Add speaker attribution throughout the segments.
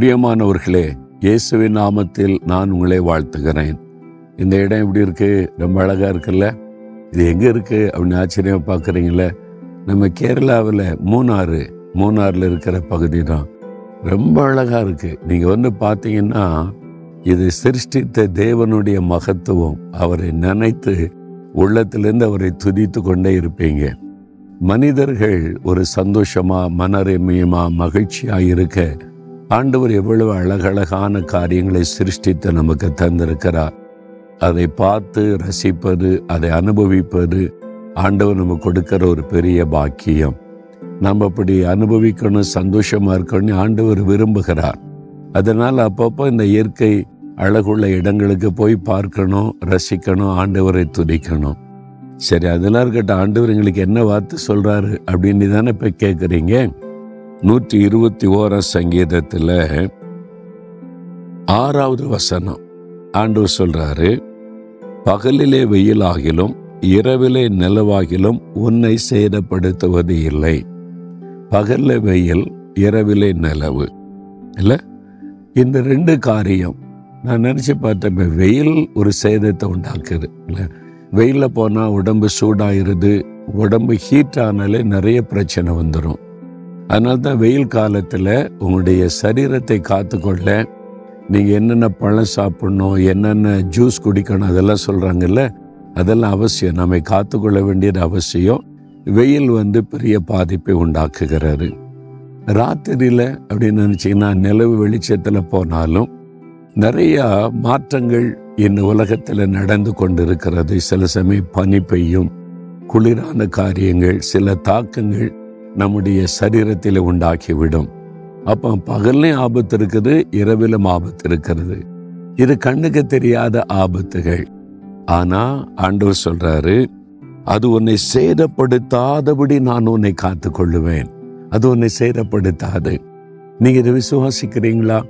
Speaker 1: பிரியமானவர்களே இயேசுவின் நாமத்தில் நான் உங்களை வாழ்த்துகிறேன். இந்த இடம் எப்படி இருக்கு? ரொம்ப அழகா இருக்குல்ல? இது எங்க இருக்கு? அப்படின்னு ஆச்சரியமா பார்க்குறீங்களே? நம்ம கேரளாவில் மூணாறு மூணாறில் இருக்கிற பகுதி தான். ரொம்ப அழகா இருக்கு. நீங்க வந்து பார்த்தீங்கன்னா இது சிருஷ்டித்த தேவனுடைய மகத்துவம். அவரை நினைத்து உள்ளத்திலிருந்து அவரை துதித்து கொண்டே இருப்பீங்க. மனிதர்கள் ஒரு சந்தோஷமா மனரம்யமா மகிழ்ச்சியா இருக்க ஆண்டவர் எவ்வளவு அழகழகான காரியங்களை சிருஷ்டித்து நமக்கு தந்திருக்கிறார். அதை பார்த்து ரசிப்பது அதை அனுபவிப்பது ஆண்டவர் நமக்கு கொடுக்கிற ஒரு பெரிய பாக்கியம். நம்ம அப்படி அனுபவிக்கணும் சந்தோஷமா இருக்கணும்னு ஆண்டவர் விரும்புகிறார். அதனால் அப்பப்போ இந்த இயற்கை அழகுள்ள இடங்களுக்கு போய் பார்க்கணும் ரசிக்கணும் ஆண்டவரை துதிக்கணும். சரி அதெல்லாம் இருக்கட்டும் ஆண்டவர் எங்களுக்கு என்ன வார்த்தை சொல்றாரு அப்படின்னு தானே இப்போ கேட்குறீங்க? நூற்றி இருபத்தி ஓர சங்கீதத்தில் ஆறாவது வசனம். ஆண்டவர் சொல்றாரு பகலிலே வெயிலாகிலும் இரவிலே நிலவாகிலும் உன்னை சேதப்படுத்துவது இல்லை. பகல்ல வெயில் இரவிலே நிலவு. இல்லை? இந்த ரெண்டு காரியம் நான் நினச்சி பார்த்தேன் வெயில் ஒரு சேதத்தை உண்டாக்குது. இல்லை? வெயிலில் போனால் உடம்பு சூடாயிருது உடம்பு ஹீட் ஆனாலே நிறைய பிரச்சனை வந்துடும் அதனால தான் வெயில் காலத்தில் உங்களுடைய சரீரத்தை காத்துக்கொள்ள நீங்கள் என்னென்ன பழம் சாப்பிடணும் என்னென்ன ஜூஸ் குடிக்கணும் அதெல்லாம் சொல்கிறாங்கல்ல அதெல்லாம் அவசியம். நம்மை காத்துக்கொள்ள வேண்டியது அவசியம். வெயில் வந்து பெரிய பாதிப்பை உண்டாக்குகிறாரு. ராத்திரியில் அப்படின்னு நினச்சிங்கன்னா நிலவு வெளிச்சத்தில் போனாலும் நிறையா மாற்றங்கள் இந்த உலகத்தில் நடந்து கொண்டிருக்கிறது. சில சமயம் பனி பெய்யும் குளிரான காரியங்கள் சில தாக்கங்கள் நம்முடைய சரீரத்தில் உண்டாக்கிவிடும். அப்போ பகல்லையும் ஆபத்து இருக்குது இரவிலும் ஆபத்து இருக்கிறது. இது கண்ணுக்கு தெரியாத ஆபத்துகள். ஆனா ஆண்டவர் சொல்றாரு அது உன்னை சேதப்படுத்தாதபடி நான் உன்னை காத்து கொள்ளுவேன் அது உன்னை சேதப்படுத்தாது. நீங்க இதை விசுவாசிக்கிறீங்களா?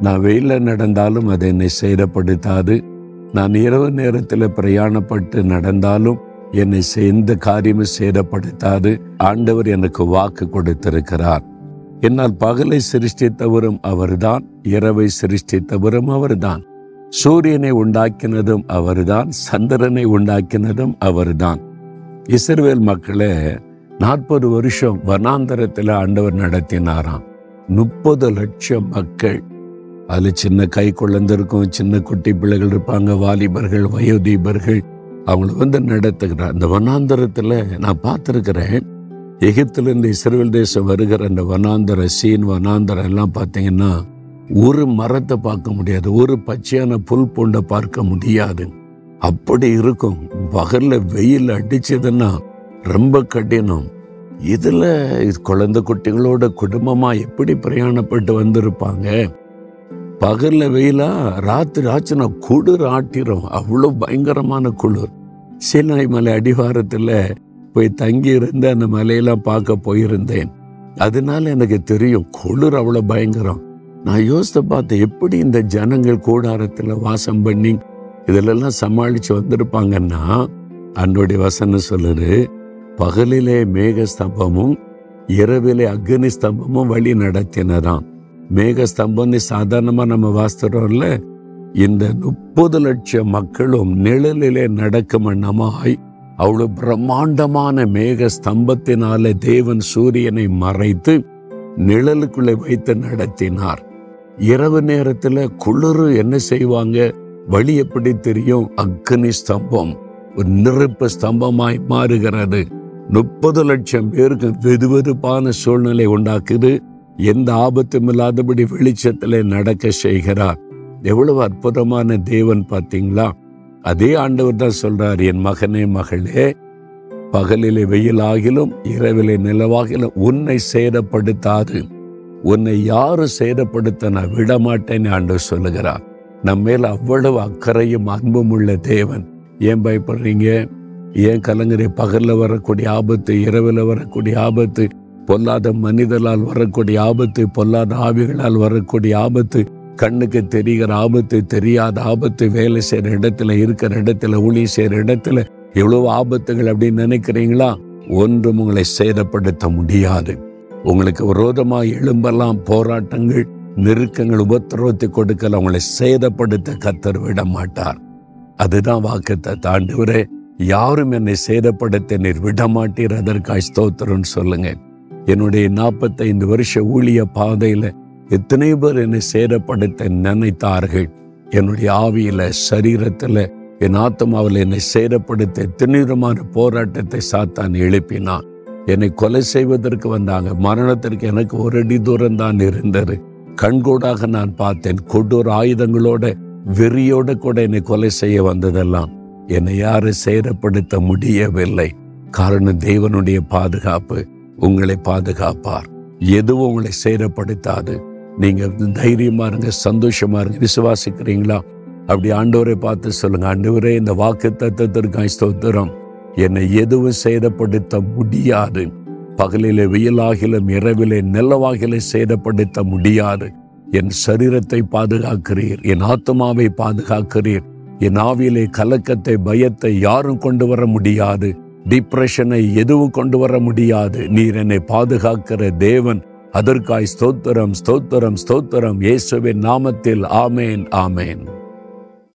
Speaker 1: நான் வெயில நடந்தாலும் அது என்னை சேதப்படுத்தாது. நான் இரவு நேரத்தில் பிரயாணப்பட்டு நடந்தாலும் என்னை எந்த காரியமும் சேதப்படுத்தாது. ஆண்டவர் எனக்கு வாக்கு கொடுத்திருக்கிறார். என்னால் பகலை சிருஷ்டித்தவரும் அவர்தான் இரவை சிருஷ்டித்தவரும் அவர்தான். சூரியனை உண்டாக்கினதும் அவர்தான் சந்திரனை உண்டாக்கினதும் அவர்தான். இஸ்ரேல் மக்களை நாற்பது வருஷம் வனாந்தரத்தில் ஆண்டவர் நடத்தினாராம். முப்பது லட்சம் மக்கள். அதுல சின்ன கை குழந்தை இருக்கும் சின்ன குட்டி பிள்ளைகள் இருப்பாங்க வாலிபர்கள் வயோதீபர்கள். அவங்கள வந்து நடத்துகிறார். அந்த வனாந்தரத்தில் நான் பார்த்துருக்கிறேன். எகிப்திலிருந்து இஸ்ரேல் தேசம் வருகிற அந்த வனாந்தர சீன் வனாந்தரம் எல்லாம் பார்த்தீங்கன்னா ஒரு மரத்தை பார்க்க முடியாது. ஒரு பச்சையான புல் பூண்டை பார்க்க முடியாது. அப்படி இருக்கும். பகல்ல வெயில் அடிச்சதுன்னா ரொம்ப கடினம். இதில் இது குழந்தை குட்டிகளோட குடும்பமா எப்படி பிரயாணப்பட்டு வந்திருப்பாங்க? பகல்ல வெயிலா ராத்திரி ஆச்சுன்னா குளிர் ஆட்டிரும். அவ்வளோ பயங்கரமான குளிர். சீனாய் மலை அடிவாரத்துல போய் தங்கி இருந்து அந்த மலையெல்லாம் பார்க்க போயிருந்தேன். அதனால எனக்கு தெரியும் குளிர் அவ்வளோ பயங்கரம். நான் யோசித்து பார்த்தேன் எப்படி இந்த ஜனங்கள் கூடாரத்துல வாசம் பண்ணி இதிலெல்லாம் சமாளிச்சு வந்திருப்பாங்கன்னா அன்னுடைய வசனம் சொல்லுது பகலிலே மேக ஸ்தம்பமும் இரவிலே அக்னி ஸ்தம்பமும் வழி நடத்தினதாம். மேக ஸ்தம்பம்னு சாதாரணமா நம்ம வாசித்துறோம்ல இந்த முப்பது லட்சம் மக்களும் நிழலிலே நடக்கும் எண்ணமாய் அவ்வளவு பிரம்மாண்டமான மேக ஸ்தம்பத்தினால தேவன் சூரியனை மறைத்து நிழலுக்குள்ளே வைத்து நடத்தினார். இரவு நேரத்துல குளிர் என்ன செய்வாங்க? வழி எப்படி தெரியும்? அக்னி ஸ்தம்பம் ஒரு நெருப்பு ஸ்தம்பமாய் மாறுகிறது. முப்பது லட்சம் பேருக்கு வெதுவெதுப்பான சூழ்நிலை உண்டாக்குது. எந்த ஆபத்தும் இல்லாதபடி வெளிச்சத்திலே நடக்க செய்கிறார். எவ்வளவு அற்புதமான தேவன் பார்த்தீங்களா? அதே ஆண்டவர் தான் சொல்றார் என் மகனே மகளே பகலிலே வெயிலாகிலும் இரவிலே நிலவாகிலும் உன்னை சேதப்படுத்தாது. உன்னை யாரு சேதப்படுத்த நான் விடமாட்டேன்னு ஆண்டவர் சொல்லுகிறார். நம்ம மேல அவ்வளவு அக்கறையும் அன்பும் உள்ள தேவன். ஏன் பயப்படுறீங்க? ஏன் கலங்குறே பகல்ல வரக்கூடிய ஆபத்து இரவில் வரக்கூடிய ஆபத்து பொல்லாத மனிதரால் வரக்கூடிய ஆபத்து பொல்லாத ஆவிகளால் வரக்கூடிய ஆபத்து கண்ணுக்கு தெரிகிற ஆபத்து தெரியாத ஆபத்து வேலை செய்யற இடத்துல இருக்கிற இடத்துல ஊழி செய்யற இடத்துல எவ்வளவு ஆபத்துகள் அப்படின்னு நினைக்கிறீங்களா? ஒன்றும் உங்களை சேதப்படுத்த முடியாது. உங்களுக்கு விரோதமாக எழும்பெல்லாம் போராட்டங்கள் நெருக்கங்கள் உபத்திரவத்தை கொடுக்கல உங்களை சேதப்படுத்த கத்தர் விட மாட்டார். அதுதான் வாக்கத்தை தாண்டுவரே யாரும் என்னை சேதப்படுத்த நீர் விட மாட்டீர். அதற்காய் ஸ்தோத்திரம்னு சொல்லுங்க. என்னுடைய நாற்பத்தைந்து வருஷ ஊழிய பாதையில எத்தனை பேர் என்னை சேதப்படுத்த நினைத்தார்கள்? என்னுடைய ஆவியில சரீரத்துல என் ஆத்மாவில் என்னை சேதப்படுத்த எத்தனை போராட்டத்தை சாத்தான் எழுப்பினான். என்னை கொலை செய்வதற்கு வந்தாங்க. மரணத்திற்கு எனக்கு ஒரு அடி தூரம் தான் இருந்தது. கண்கூடாக நான் பார்த்தேன். கொடூர ஆயுதங்களோட வெறியோட கூட என்னை கொலை செய்ய வந்ததெல்லாம். என்னை யாரும் சேரப்படுத்த முடியவில்லை. காரணம் தேவனுடைய பாதுகாப்பு. உங்களை பாதுகாப்பார். எதுவும் உங்களை சேரப்படுத்தாது நீங்க தைரியமா இருங்க சந்தோஷமா இருங்க விசுவாசிக்கிறீங்களா? அப்படி ஆண்டவரை பார்த்து சொல்லுங்க ஆண்டவரே இந்த வாக்கு தத்துவத்திற்காய் ஸ்தோத்திரம். என்னை எதுவும் சேதப்படுத்த முடியாது. பகலிலே வெயிலாகிலும் இரவிலே நிலவாகிலே சேதப்படுத்த முடியாது. என் சரீரத்தை பாதுகாக்கிறீர் என் ஆத்மாவை பாதுகாக்கிறீர். என் ஆவியிலே கலக்கத்தை பயத்தை யாரும் கொண்டு வர முடியாது. டிப்ரெஷனை எதுவும் கொண்டு வர முடியாது. நீர் என்னை பாதுகாக்கிற தேவன். அதற்காய் ஸ்தோத்திரம் ஸ்தோத்திரம் ஸ்தோத்திரம். இயேசுவின் நாமத்தில் ஆமேன் ஆமேன்.